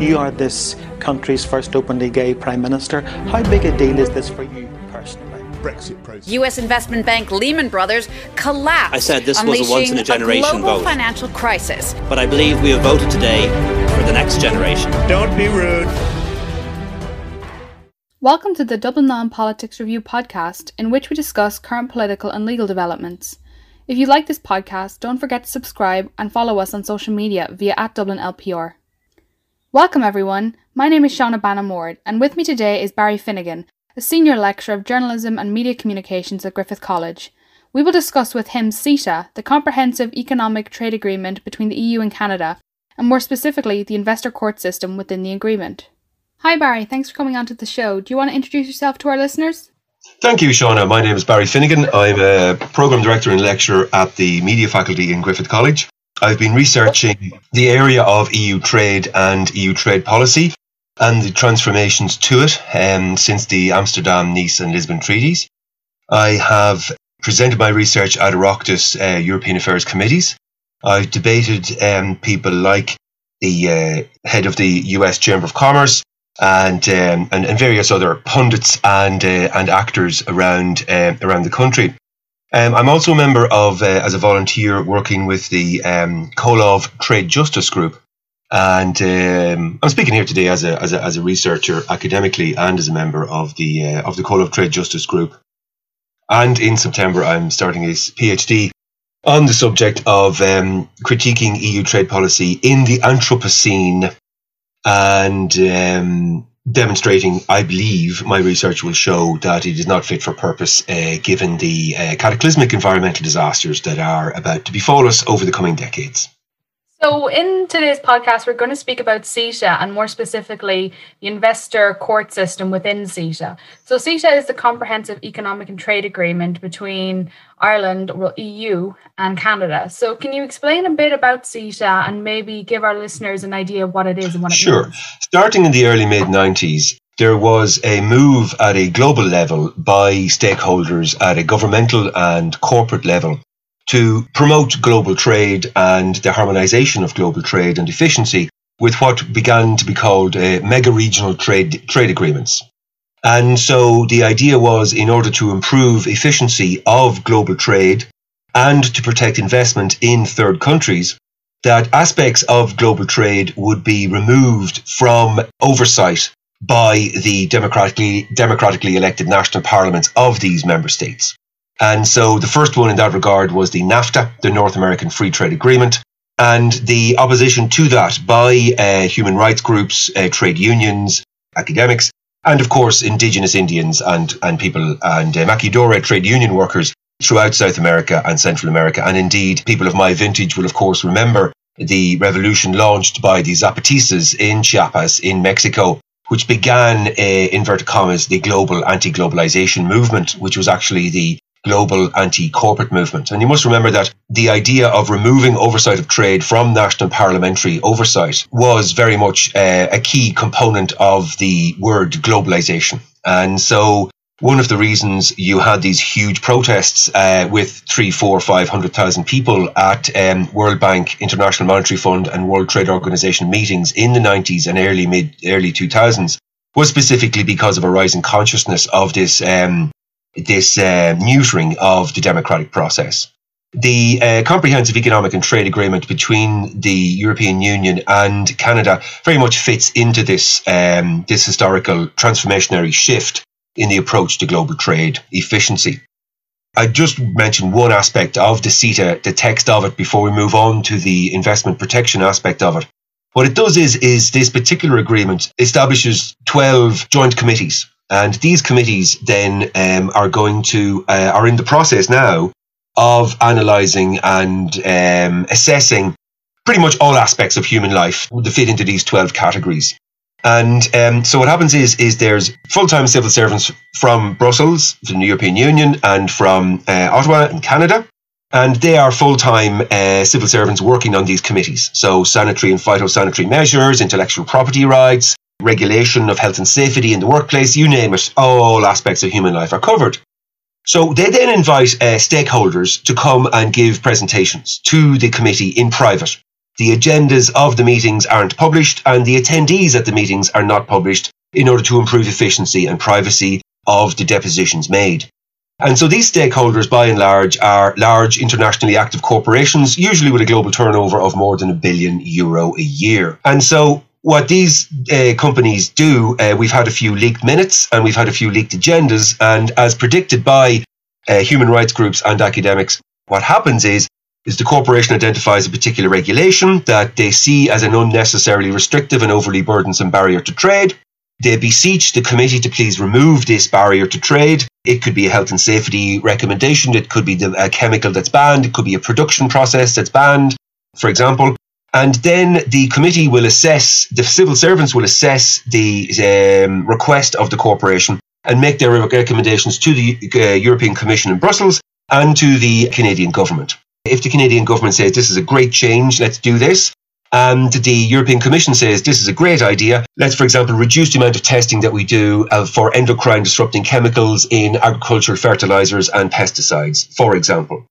You are this country's first openly gay prime minister. How big a deal is this for you personally? Brexit process. U.S. investment bank Lehman Brothers collapsed. I said this was a once in a generation a global vote. financial crisis. But I believe we have voted today for the next generation. Don't be rude. Welcome to the Dublin Law and Politics Review podcast, in which we discuss current political and legal developments. If you like this podcast, don't forget to subscribe and follow us on social media via at Dublin LPR. Welcome everyone. My name is Shauna Banamord, and with me today is Barry Finnegan, a senior lecturer of journalism and media communications at Griffith College. We will discuss with him CETA, the comprehensive economic trade agreement between the EU and Canada, and more specifically, the investor court system within the agreement. Hi Barry, thanks for coming onto the show. Do you want to introduce yourself to our listeners? Thank you, Shauna. My name is Barry Finnegan. I'm a program director and lecturer at the media faculty in Griffith College. I've been researching the area of EU trade and EU trade policy and the transformations to it um, since the Amsterdam, Nice, and Lisbon treaties. I have presented my research at Oireachtas uh, European Affairs committees. I've debated um, people like the uh, head of the US Chamber of Commerce and um, and, and, various other pundits and uh, and actors around uh, around the country. Um, I'm also a member of, uh, as a volunteer, working with the um, Comhlámh Trade Justice Group, and um, I'm speaking here today as a, as a as a researcher academically and as a member of the uh, of the Comhlámh Trade Justice Group. And in September, I'm starting a PhD on the subject of um, critiquing EU trade policy in the Anthropocene and um, demonstrating, I believe, my research will show that it is not fit for purpose uh, given the uh, cataclysmic environmental disasters that are about to befall us over the coming decades. So, in today's podcast, we're going to speak about CETA and more specifically the investor court system within CETA. So, CETA is the comprehensive economic and trade agreement between Ireland, well, EU, and Canada. So, can you explain a bit about CETA and maybe give our listeners an idea of what it is and what it sure. means? Sure. Starting in the early mid 90s, there was a move at a global level by stakeholders at a governmental and corporate level to promote global trade and the harmonization of global trade and efficiency with what began to be called uh, mega regional trade trade agreements. And so the idea was in order to improve efficiency of global trade and to protect investment in third countries, that aspects of global trade would be removed from oversight by the democratically democratically elected national parliaments of these member states. And so the first one in that regard was the NAFTA, the North American Free Trade Agreement, and the opposition to that by uh, human rights groups, uh, trade unions, academics, and of course indigenous Indians and, and people and uh, Maquiladora trade union workers throughout South America and Central America. And indeed, people of my vintage will of course remember the revolution launched by the Zapatistas in Chiapas in Mexico which began, uh, inverted commas, the global anti globalization movement, which was actually the global anti-corporate movement. And you must remember that the idea of removing oversight of trade from national parliamentary oversight was very much uh, a key component of the word globalization. And so one of the reasons you had these huge protests uh, with three, four, five hundred thousand people at um, World Bank, International Monetary Fund, and World Trade Organization meetings in the 90s and early mid early 2000s was specifically because of a rising consciousness of this um, this uh, neutering of the democratic process. The uh, comprehensive economic and trade agreement between the European Union and Canada very much fits into this um, this historical transformationary shift in the approach to global trade efficiency. I just mentioned one aspect of the CETA, the text of it, before we move on to the investment protection aspect of it. What it does is, is this particular agreement establishes 12 joint committees and these committees then um, are going to, uh, are in the process now of analysing and um, assessing pretty much all aspects of human life that fit into these 12 categories. And um, so what happens is, is there's full-time civil servants from Brussels, from the European Union, and from uh, Ottawa in Canada. And they are full-time uh, civil servants working on these committees. So sanitary and phytosanitary measures, intellectual property rights, regulation of health and safety in the workplace, you name it, all aspects of human life are covered. So they then invite uh, stakeholders to come and give presentations to the committee in private. the agendas of the meetings aren't published and the attendees at the meetings are not published in order to improve efficiency and privacy of the depositions made. And so these stakeholders, by and large, are large internationally active corporations, usually with a global turnover of more than a billion euro a year. And so what these uh, companies do, uh, we've had a few leaked minutes and we've had a few leaked agendas. And as predicted by uh, human rights groups and academics, what happens is is the corporation identifies a particular regulation that they see as an unnecessarily restrictive and overly burdensome barrier to trade. They beseech the committee to please remove this barrier to trade. It could be a health and safety recommendation. It could be the, a chemical that's banned. It could be a production process that's banned, for example. And then the committee will assess, the civil servants will assess the um, request of the corporation and make their recommendations to the uh, European Commission in Brussels and to the Canadian government. If the Canadian government says this is a great change, let's do this, and the European Commission says this is a great idea, let's, for example, reduce the amount of testing that we do uh, for endocrine disrupting chemicals in agricultural fertilizers and pesticides, for example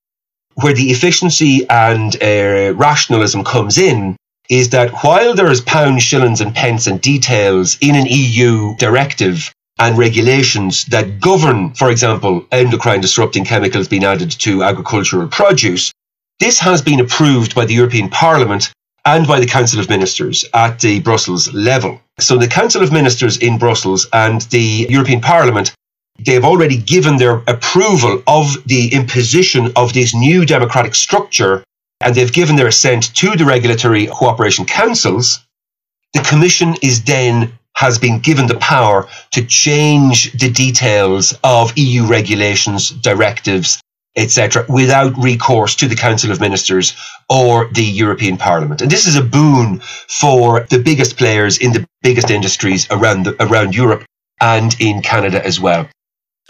where the efficiency and uh, rationalism comes in is that while there is pounds, shillings, and pence and details in an EU directive and regulations that govern, for example, endocrine disrupting chemicals being added to agricultural produce, this has been approved by the European Parliament and by the Council of Ministers at the Brussels level. So the Council of Ministers in Brussels and the European Parliament they've already given their approval of the imposition of this new democratic structure and they've given their assent to the regulatory cooperation councils, the commission is then has been given the power to change the details of EU regulations, directives, etc., without recourse to the Council of Ministers or the European Parliament. And this is a boon for the biggest players in the biggest industries around the, around Europe and in Canada as well.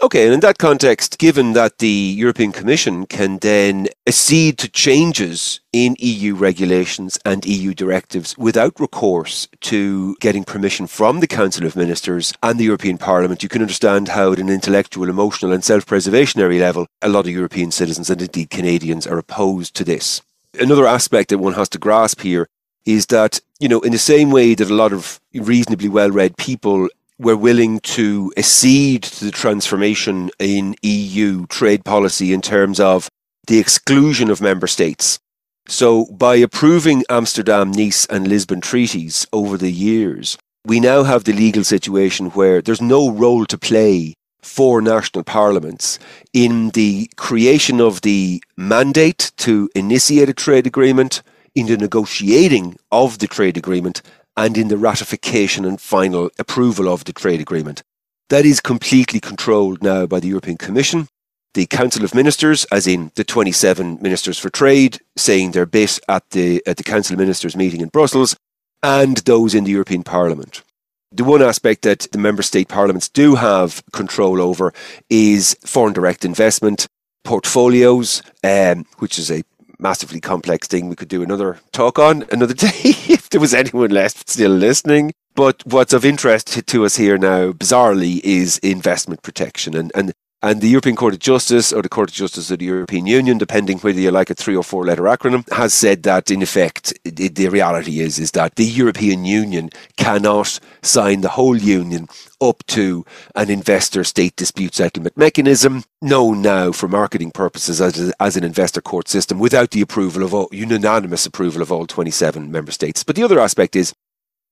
Okay, and in that context, given that the European Commission can then accede to changes in EU regulations and EU directives without recourse to getting permission from the Council of Ministers and the European Parliament, you can understand how, at an intellectual, emotional, and self preservationary level, a lot of European citizens and indeed Canadians are opposed to this. Another aspect that one has to grasp here is that, you know, in the same way that a lot of reasonably well read people we're willing to accede to the transformation in EU trade policy in terms of the exclusion of member states. So, by approving Amsterdam, Nice, and Lisbon treaties over the years, we now have the legal situation where there's no role to play for national parliaments in the creation of the mandate to initiate a trade agreement, in the negotiating of the trade agreement, and in the ratification and final approval of the trade agreement. That is completely controlled now by the European Commission. The Council of Ministers, as in the 27 Ministers for Trade, saying their bit at the, at the Council of Ministers meeting in Brussels, and those in the European Parliament. The one aspect that the member state parliaments do have control over is foreign direct investment, portfolios, um, which is a massively complex thing we could do another talk on another day if there was anyone left still listening. But what's of interest to us here now, bizarrely, is investment protection. And, and and the European Court of Justice, or the Court of Justice of the European Union, depending whether you like a three or four letter acronym, has said that in effect, it, the reality is, is that the European Union cannot sign the whole union up to an investor state dispute settlement mechanism, known now for marketing purposes as, as an investor court system, without the approval of all, unanimous approval of all 27 member states. But the other aspect is,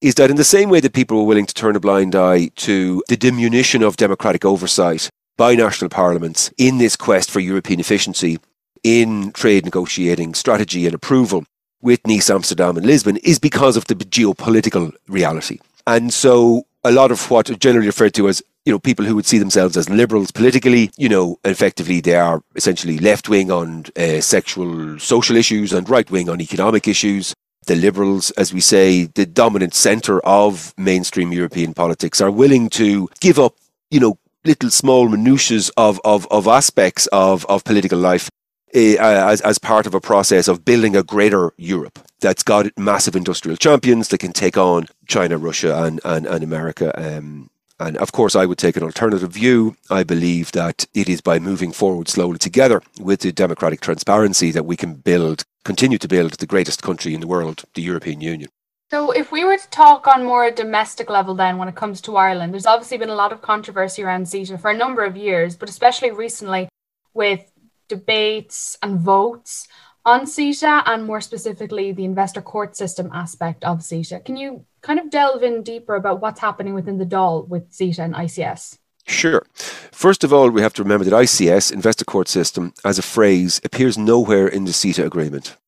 is that in the same way that people were willing to turn a blind eye to the diminution of democratic oversight by national parliaments in this quest for European efficiency in trade negotiating strategy and approval with Nice, Amsterdam, and Lisbon is because of the geopolitical reality. And so a lot of what are generally referred to as you know people who would see themselves as liberals politically you know effectively they are essentially left wing on uh, sexual social issues and right wing on economic issues the liberals as we say the dominant center of mainstream european politics are willing to give up you know little small minutiae of, of, of aspects of, of political life uh, as, as part of a process of building a greater Europe that's got massive industrial champions that can take on China, Russia, and, and, and America. Um, and of course, I would take an alternative view. I believe that it is by moving forward slowly together with the democratic transparency that we can build continue to build the greatest country in the world, the European Union. So, if we were to talk on more a domestic level, then when it comes to Ireland, there's obviously been a lot of controversy around CETA for a number of years, but especially recently with debates and votes on CETA and more specifically the investor court system aspect of CETA. Can you kind of delve in deeper about what's happening within the Dáil with CETA and ICS? Sure. First of all, we have to remember that ICS, Investor Court System, as a phrase, appears nowhere in the CETA agreement.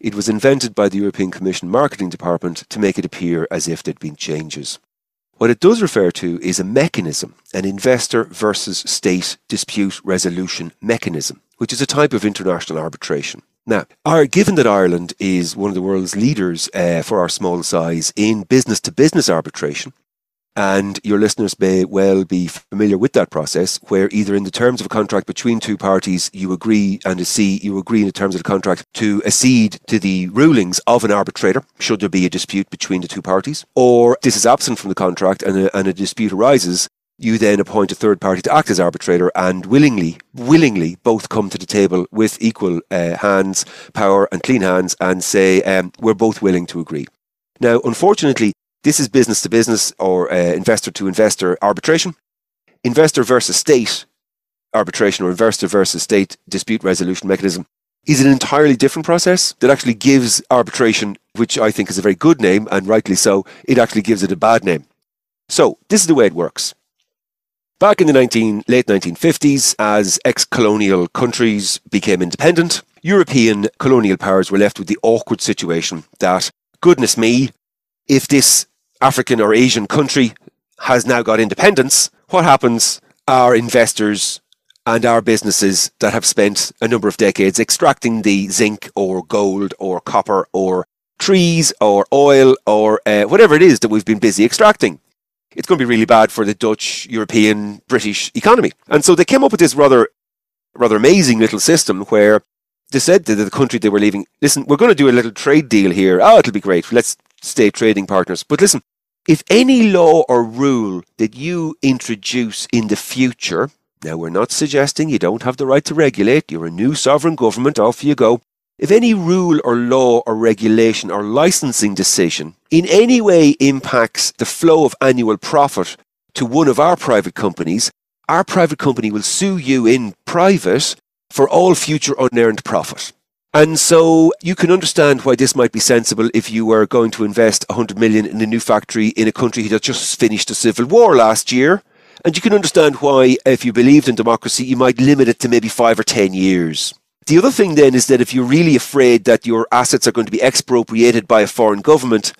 It was invented by the European Commission Marketing Department to make it appear as if there'd been changes. What it does refer to is a mechanism, an investor versus state dispute resolution mechanism, which is a type of international arbitration. Now, our, given that Ireland is one of the world's leaders uh, for our small size in business to business arbitration, and your listeners may well be familiar with that process, where either in the terms of a contract between two parties, you agree and see you agree in the terms of the contract to accede to the rulings of an arbitrator, should there be a dispute between the two parties, or this is absent from the contract and a, and a dispute arises, you then appoint a third party to act as arbitrator and willingly, willingly both come to the table with equal uh, hands, power and clean hands and say, um, we're both willing to agree. Now, unfortunately, this is business to business or uh, investor to investor arbitration. Investor versus state arbitration or investor versus state dispute resolution mechanism is an entirely different process that actually gives arbitration, which I think is a very good name, and rightly so, it actually gives it a bad name. So, this is the way it works. Back in the 19, late 1950s, as ex colonial countries became independent, European colonial powers were left with the awkward situation that, goodness me, if this African or Asian country has now got independence, what happens are investors and our businesses that have spent a number of decades extracting the zinc or gold or copper or trees or oil or uh, whatever it is that we've been busy extracting. It's going to be really bad for the Dutch, European, British economy. And so they came up with this rather, rather amazing little system where they said to the country they were leaving, listen, we're going to do a little trade deal here. Oh, it'll be great. Let's stay trading partners. But listen, if any law or rule that you introduce in the future, now we're not suggesting you don't have the right to regulate, you're a new sovereign government, off you go. If any rule or law or regulation or licensing decision in any way impacts the flow of annual profit to one of our private companies, our private company will sue you in private for all future unearned profit. And so you can understand why this might be sensible if you were going to invest 100 million in a new factory in a country that just finished a civil war last year. And you can understand why, if you believed in democracy, you might limit it to maybe five or 10 years. The other thing then is that if you're really afraid that your assets are going to be expropriated by a foreign government,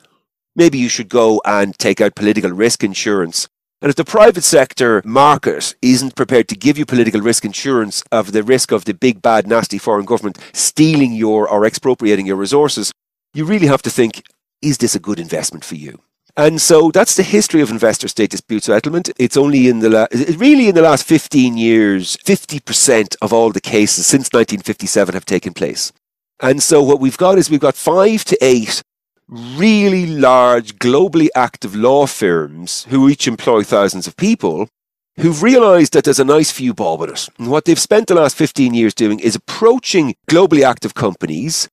maybe you should go and take out political risk insurance and if the private sector market isn't prepared to give you political risk insurance of the risk of the big, bad, nasty foreign government stealing your or expropriating your resources, you really have to think, is this a good investment for you? And so that's the history of investor state dispute settlement. It's only in the really in the last 15 years, 50% of all the cases since 1957 have taken place. And so what we've got is we've got five to eight really large, globally active law firms who each employ thousands of people who've realized that there's a nice few bob in it. And what they've spent the last 15 years doing is approaching globally active companies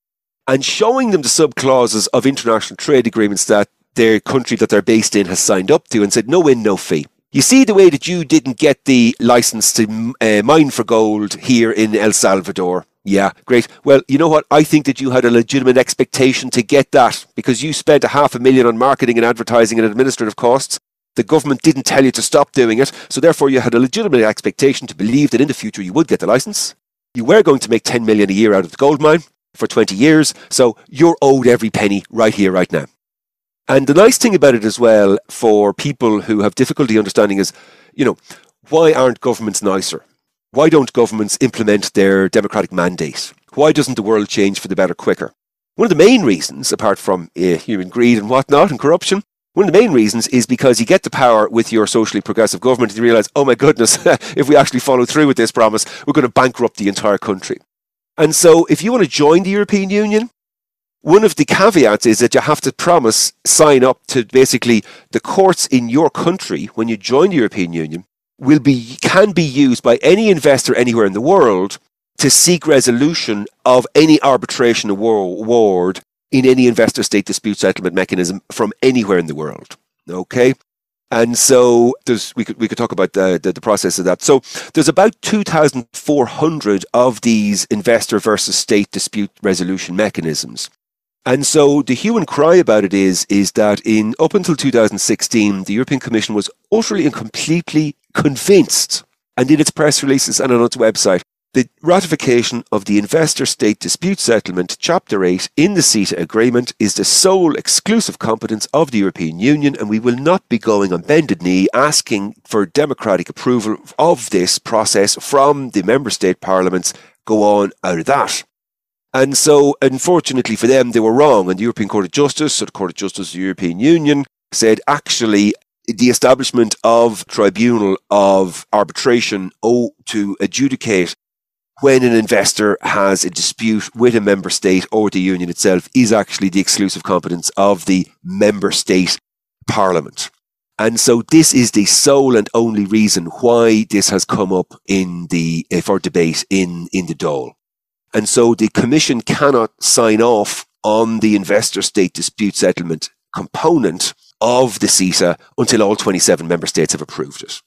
and showing them the subclauses of international trade agreements that their country that they're based in has signed up to and said, no win, no fee. You see the way that you didn't get the license to uh, mine for gold here in El Salvador. Yeah, great. Well, you know what? I think that you had a legitimate expectation to get that because you spent a half a million on marketing and advertising and administrative costs. The government didn't tell you to stop doing it, so therefore you had a legitimate expectation to believe that in the future you would get the license. You were going to make 10 million a year out of the gold mine for 20 years, so you're owed every penny right here, right now. And the nice thing about it as well for people who have difficulty understanding is, you know, why aren't governments nicer? Why don't governments implement their democratic mandate? Why doesn't the world change for the better quicker? One of the main reasons, apart from uh, human greed and whatnot and corruption, one of the main reasons is because you get the power with your socially progressive government and you realize, oh my goodness, if we actually follow through with this promise, we're going to bankrupt the entire country. And so if you want to join the European Union, one of the caveats is that you have to promise, sign up to basically the courts in your country when you join the European Union will be can be used by any investor anywhere in the world to seek resolution of any arbitration award in any investor state dispute settlement mechanism from anywhere in the world. Okay? And so we could we could talk about the, the, the process of that. So there's about 2,400 of these investor versus state dispute resolution mechanisms. And so the hue and cry about it is is that in up until 2016, the European Commission was utterly and completely convinced, and in its press releases and on its website, the ratification of the Investor State Dispute Settlement, Chapter 8, in the CETA agreement is the sole exclusive competence of the European Union, and we will not be going on bended knee asking for democratic approval of this process from the member state parliaments. Go on out of that. And so, unfortunately for them, they were wrong. And the European Court of Justice, or the Court of Justice of the European Union, said actually the establishment of tribunal of arbitration oh, to adjudicate when an investor has a dispute with a member state or the union itself is actually the exclusive competence of the member state parliament. And so this is the sole and only reason why this has come up in the, uh, for debate in, in the Dáil. And so the commission cannot sign off on the investor state dispute settlement component of the CETA until all 27 member states have approved it.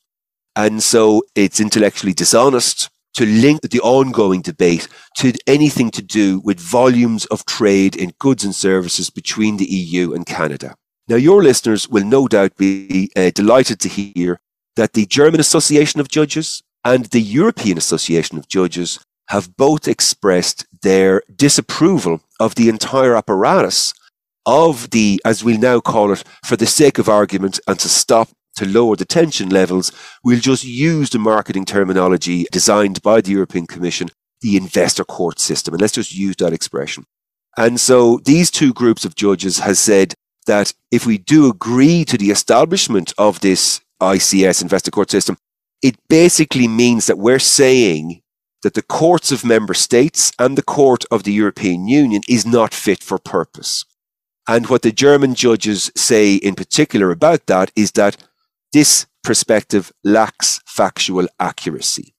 And so it's intellectually dishonest to link the ongoing debate to anything to do with volumes of trade in goods and services between the EU and Canada. Now, your listeners will no doubt be uh, delighted to hear that the German Association of Judges and the European Association of Judges have both expressed their disapproval of the entire apparatus of the, as we'll now call it, for the sake of argument and to stop to lower the tension levels, we'll just use the marketing terminology designed by the European Commission, the investor court system. And let's just use that expression. And so these two groups of judges has said that if we do agree to the establishment of this ICS investor court system, it basically means that we're saying that the courts of member states and the court of the European Union is not fit for purpose. And what the German judges say in particular about that is that this perspective lacks factual accuracy.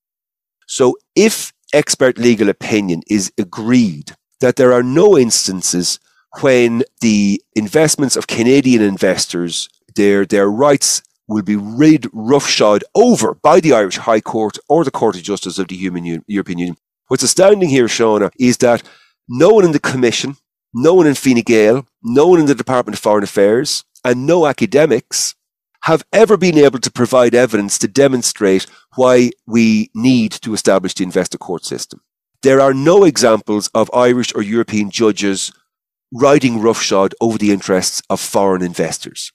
So if expert legal opinion is agreed that there are no instances when the investments of Canadian investors, their, their rights will be rid roughshod over by the Irish High Court or the Court of Justice of the Human European Union. What's astounding here, Shauna, is that no one in the Commission, no one in Fine Gael, no one in the Department of Foreign Affairs, and no academics have ever been able to provide evidence to demonstrate why we need to establish the investor court system. There are no examples of Irish or European judges riding roughshod over the interests of foreign investors.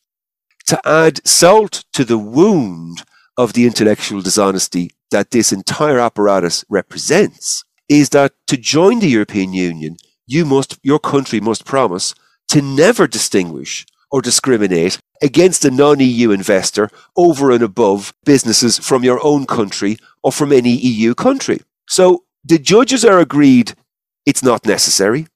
To add salt to the wound of the intellectual dishonesty that this entire apparatus represents is that to join the European Union, you must, your country must promise to never distinguish or discriminate against a non-EU investor over and above businesses from your own country or from any EU country. So the judges are agreed it's not necessary.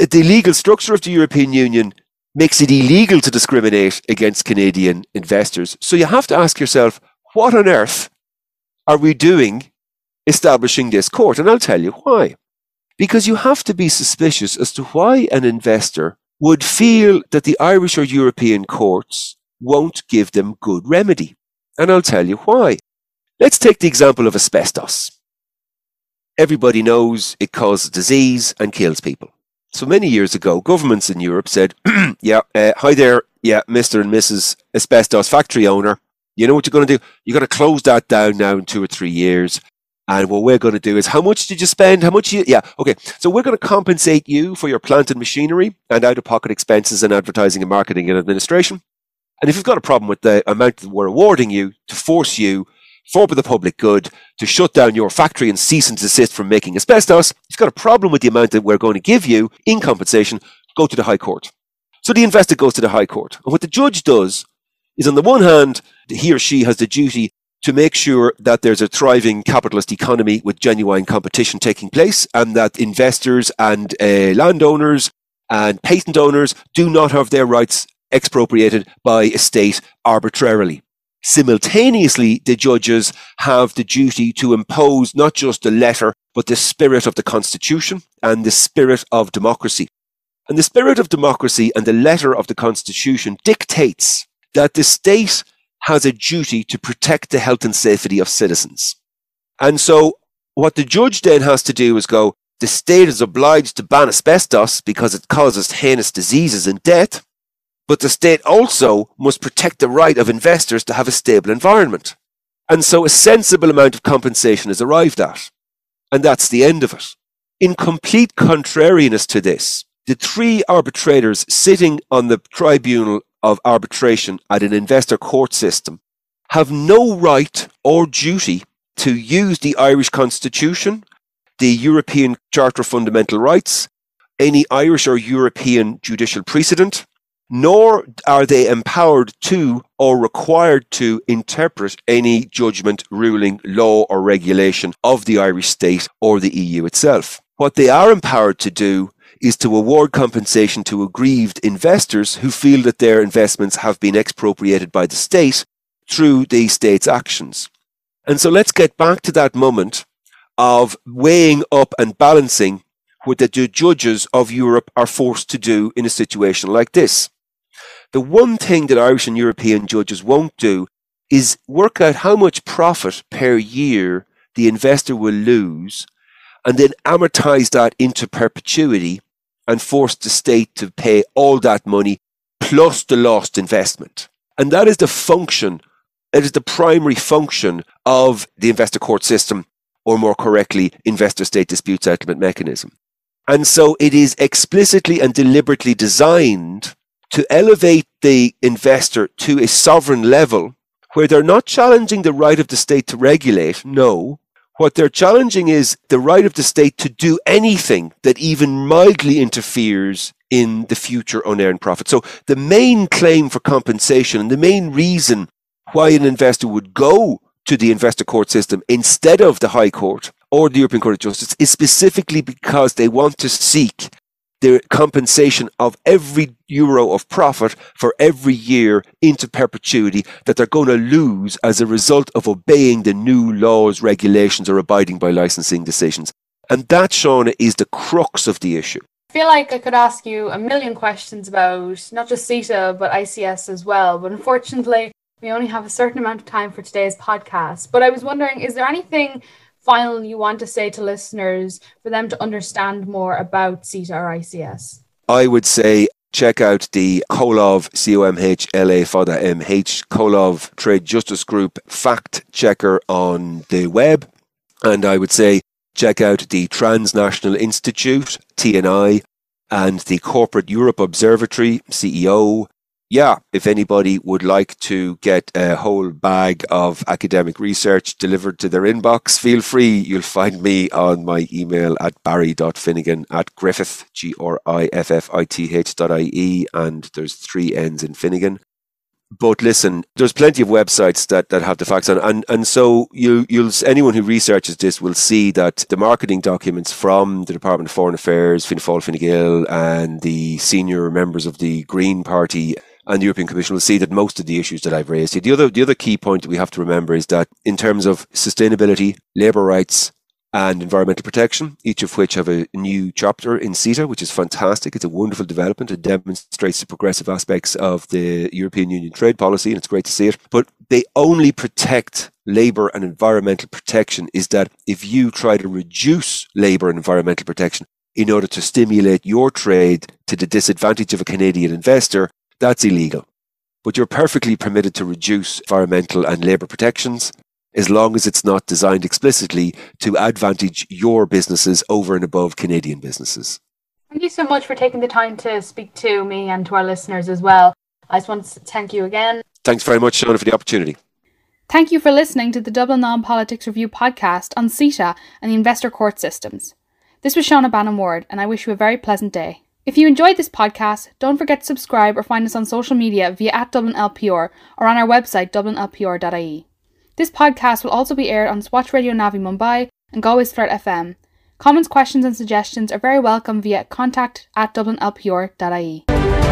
Uh, the legal structure of the European Union makes it illegal to discriminate against Canadian investors. So you have to ask yourself, what on earth are we doing establishing this court? And I'll tell you why. Because you have to be suspicious as to why an investor would feel that the Irish or European courts won't give them good remedy. And I'll tell you why. Let's take the example of asbestos. Everybody knows it causes disease and kills people. So many years ago, governments in Europe said, yeah, uh, hi there, yeah, Mr. and Mrs. Asbestos factory owner. You know what you're going to do? You're going to close that down now in two or three years. And what we're going to do is, how much did you spend? How much? You, yeah, okay. So we're going to compensate you for your plant and machinery and out-of-pocket expenses and advertising and marketing and administration. And if you've got a problem with the amount that we're awarding you to force you for the public good to shut down your factory and cease and desist from making asbestos, if you've got a problem with the amount that we're going to give you in compensation, go to the High Court. So the investor goes to the High Court. And what the judge does is, on the one hand, he or she has the duty to make sure that there's a thriving capitalist economy with genuine competition taking place and that investors and uh, landowners and patent owners do not have their rights expropriated by a state arbitrarily. Simultaneously, the judges have the duty to impose not just the letter, but the spirit of the Constitution and the spirit of democracy. And the spirit of democracy and the letter of the Constitution dictates that the state has a duty to protect the health and safety of citizens. And so what the judge then has to do is go, the state is obliged to ban asbestos because it causes heinous diseases and death, but the state also must protect the right of investors to have a stable environment. And so a sensible amount of compensation is arrived at. And that's the end of it. In complete contrariness to this, the three arbitrators sitting on the tribunal of arbitration at an investor court system have no right or duty to use the Irish Constitution, the European Charter of Fundamental Rights, any Irish or European judicial precedent, nor are they empowered to or required to interpret any judgment, ruling, law, or regulation of the Irish state or the EU itself. What they are empowered to do is to award compensation to aggrieved investors who feel that their investments have been expropriated by the state through the state's actions. And so let's get back to that moment of weighing up and balancing what the judges of Europe are forced to do in a situation like this. The one thing that Irish and European judges won't do is work out how much profit per year the investor will lose and then amortize that into perpetuity and force the state to pay all that money plus the lost investment. And that is the function, it is the primary function of the investor court system, or more correctly, investor state dispute settlement mechanism. And so it is explicitly and deliberately designed to elevate the investor to a sovereign level where they're not challenging the right of the state to regulate. No, what they're challenging is the right of the state to do anything that even mildly interferes in the future unearned profit. So the main claim for compensation and the main reason why an investor would go to the investor court system instead of the High Court or the European Court of Justice is specifically because they want to seek the compensation of every euro of profit for every year into perpetuity that they're going to lose as a result of obeying the new laws, regulations, or abiding by licensing decisions. And that, Shauna, is the crux of the issue. I feel like I could ask you a million questions about not just CETA, but ICS as well. But unfortunately, we only have a certain amount of time for today's podcast. But I was wondering, is there anything final you want to say to listeners for them to understand more about CETA or ICS? I would say check out the Comhlámh C-O-M-H-L-A Fada M-H Comhlámh Trade Justice Group fact checker on the web. And I would say check out the Transnational Institute, TNI, and the Corporate Europe Observatory, CEO, yeah, if anybody would like to get a whole bag of academic research delivered to their inbox, feel free. You'll find me on my email at barry.finnegan at griffith, G-R-I-F-F-I-T-H dot I-E, and there's three N's in Finnegan. But listen, there's plenty of websites that, that have the facts on, and and so you you'll anyone who researches this will see that the marketing documents from the Department of Foreign Affairs, Fianna Fáil, Fine Gael, and the senior members of the Green Party and the European Commission will see that most of the issues that I've raised. The other, the other key point that we have to remember is that in terms of sustainability, labour rights, and environmental protection, each of which have a new chapter in CETA, which is fantastic. It's a wonderful development. It demonstrates the progressive aspects of the European Union trade policy, and it's great to see it. But they only protect labour and environmental protection is that if you try to reduce labour and environmental protection in order to stimulate your trade to the disadvantage of a Canadian investor, that's illegal. But you're perfectly permitted to reduce environmental and labour protections as long as it's not designed explicitly to advantage your businesses over and above Canadian businesses. Thank you so much for taking the time to speak to me and to our listeners as well. I just want to thank you again. Thanks very much, Shauna, for the opportunity. Thank you for listening to the Dublin Law and Politics Review podcast on CETA and the investor court systems. This was Shauna Bannon Ward, and I wish you a very pleasant day. If you enjoyed this podcast, don't forget to subscribe or find us on social media via at DublinLPR or on our website dublinlpr.ie. This podcast will also be aired on Swatch Radio Navi Mumbai and Threat FM. Comments, questions and suggestions are very welcome via contact at dublinlpr.ie.